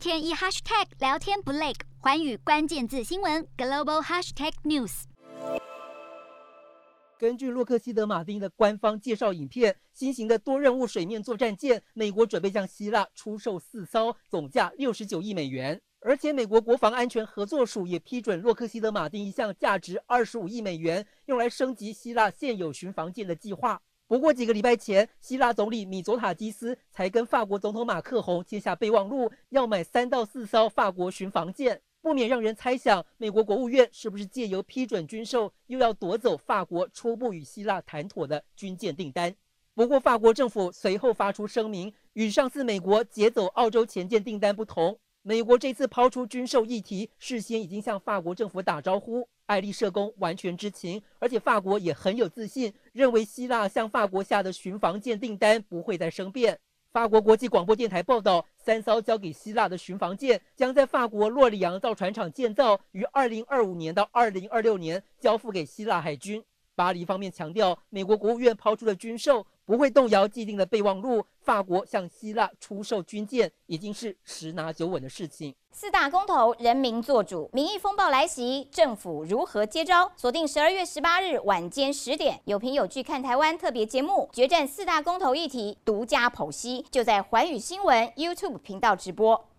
天一 hashtag 聊天不累，寰宇关键字新闻 global hashtag news。根据洛克希德马丁的官方介绍影片，新型的多任务水面作战舰，美国准备向希腊出售四艘，总价六十九亿美元。而且，美国国防安全合作署也批准洛克希德马丁一项价值二十五亿美元，用来升级希腊现有巡防舰的计划。不过，几个礼拜前，希腊总理米佐塔基斯才跟法国总统马克宏签下备忘录，要买三到四艘法国巡防舰。不免让人猜想，美国国务院是不是借由批准军售，又要夺走法国初步与希腊谈妥的军舰订单？不过，法国政府随后发出声明，与上次美国劫走澳洲前舰订单不同，美国这次抛出军售议题，事先已经向法国政府打招呼，爱丽舍宫完全知情，而且法国也很有自信，认为希腊向法国下的巡防舰订单不会再生变。法国国际广播电台报道，三艘交给希腊的巡防舰将在法国洛里昂造船厂建造，于二零二五年到二零二六年交付给希腊海军。巴黎方面强调，美国国务院抛出的军售不会动摇既定的备忘录。法国向希腊出售军舰已经是十拿九稳的事情。四大公投，人民做主，民意风暴来袭，政府如何接招？锁定十二月十八日晚间十点，有凭有据看台湾特别节目《决战四大公投议题》，独家剖析，就在环宇新闻 YouTube 频道直播。